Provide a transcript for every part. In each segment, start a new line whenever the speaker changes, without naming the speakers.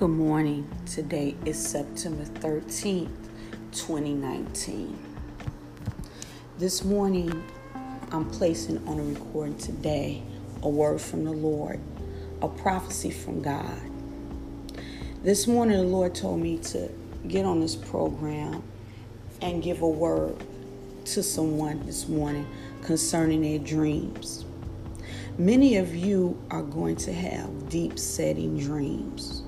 Good morning. Today is September 13th, 2019. This morning, I'm placing on a recording today a word from the Lord, a prophecy from God. This morning, the Lord told me to get on this program and give a word to someone this morning concerning their dreams. Many of you are going to have deep setting dreams.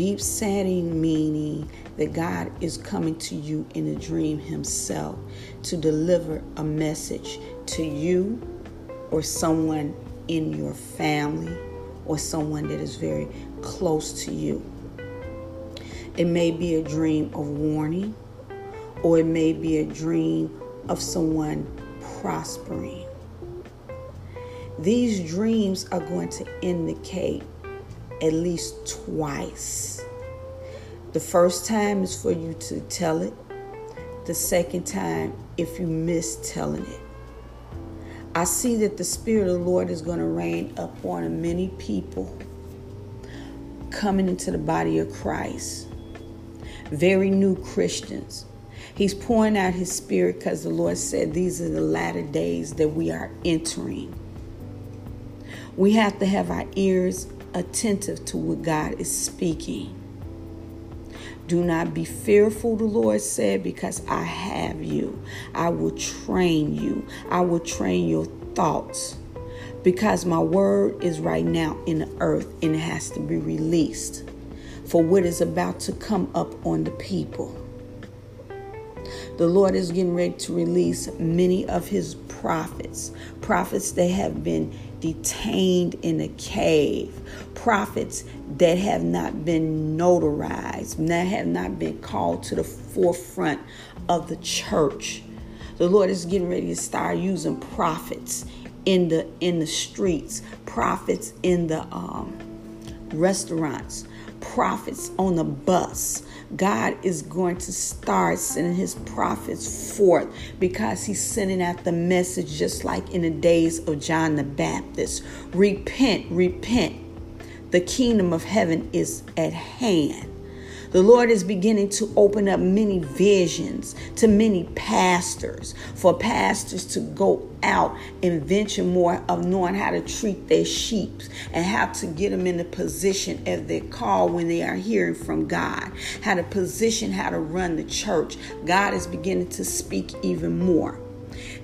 Deep setting meaning that God is coming to you in a dream Himself to deliver a message to you or someone in your family or someone that is very close to you. It may be a dream of warning or it may be a dream of someone prospering. These dreams are going to indicate at least twice. The first time is for you to tell it, the second time, if you miss telling it. I see that the Spirit of the Lord is going to rain upon many people coming into the body of Christ, very new Christians. He's pouring out His Spirit because the Lord said these are the latter days that we are entering. We have to have our ears attentive to what God is speaking. Do not be fearful, the Lord said, because I have you. I will train you. I will train your thoughts. Because my word is right now in the earth and it has to be released for what is about to come up on the people. The Lord is getting ready to release many of his prophets, prophets that have been detained in a cave, prophets that have not been notarized, that have not been called to the forefront of the church. The Lord is getting ready to start using prophets in the in the streets, prophets in the um, restaurants, prophets on the bus. God is going to start sending his prophets forth because he's sending out the message just like in the days of John the Baptist. Repent, repent. The kingdom of heaven is at hand. The Lord is beginning to open up many visions to many pastors, for pastors to go out and venture more of knowing how to treat their sheep and how to get them in the position of their call when they are hearing from God, how to position, how to run the church. God is beginning to speak even more.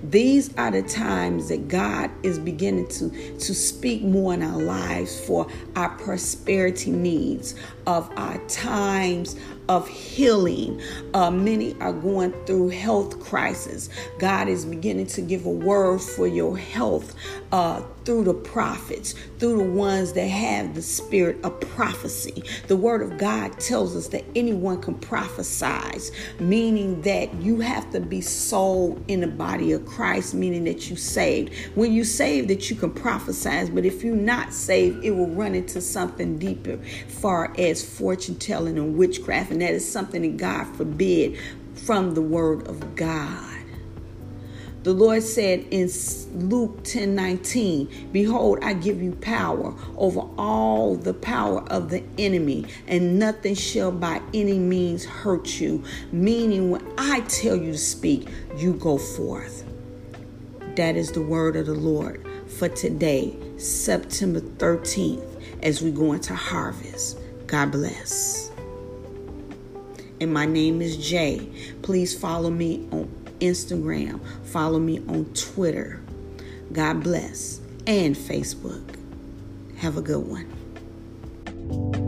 These are the times that God is beginning to, to speak more in our lives for our prosperity needs, of our times of healing. Uh, many are going through health crisis. God is beginning to give a word for your health uh, through the prophets, through the ones that have the spirit of prophecy. The word of God tells us that anyone can prophesy, meaning that you have to be sold in the body of Christ, meaning that you saved. When you saved, that you can prophesy, but if you're not saved, it will run into something deeper, far as fortune telling and witchcraft and that is something that God forbid from the word of God. The Lord said in Luke 10 19, Behold, I give you power over all the power of the enemy, and nothing shall by any means hurt you. Meaning, when I tell you to speak, you go forth. That is the word of the Lord for today, September 13th, as we go into harvest. God bless. And my name is Jay. Please follow me on Instagram, follow me on Twitter. God bless. And Facebook. Have a good one.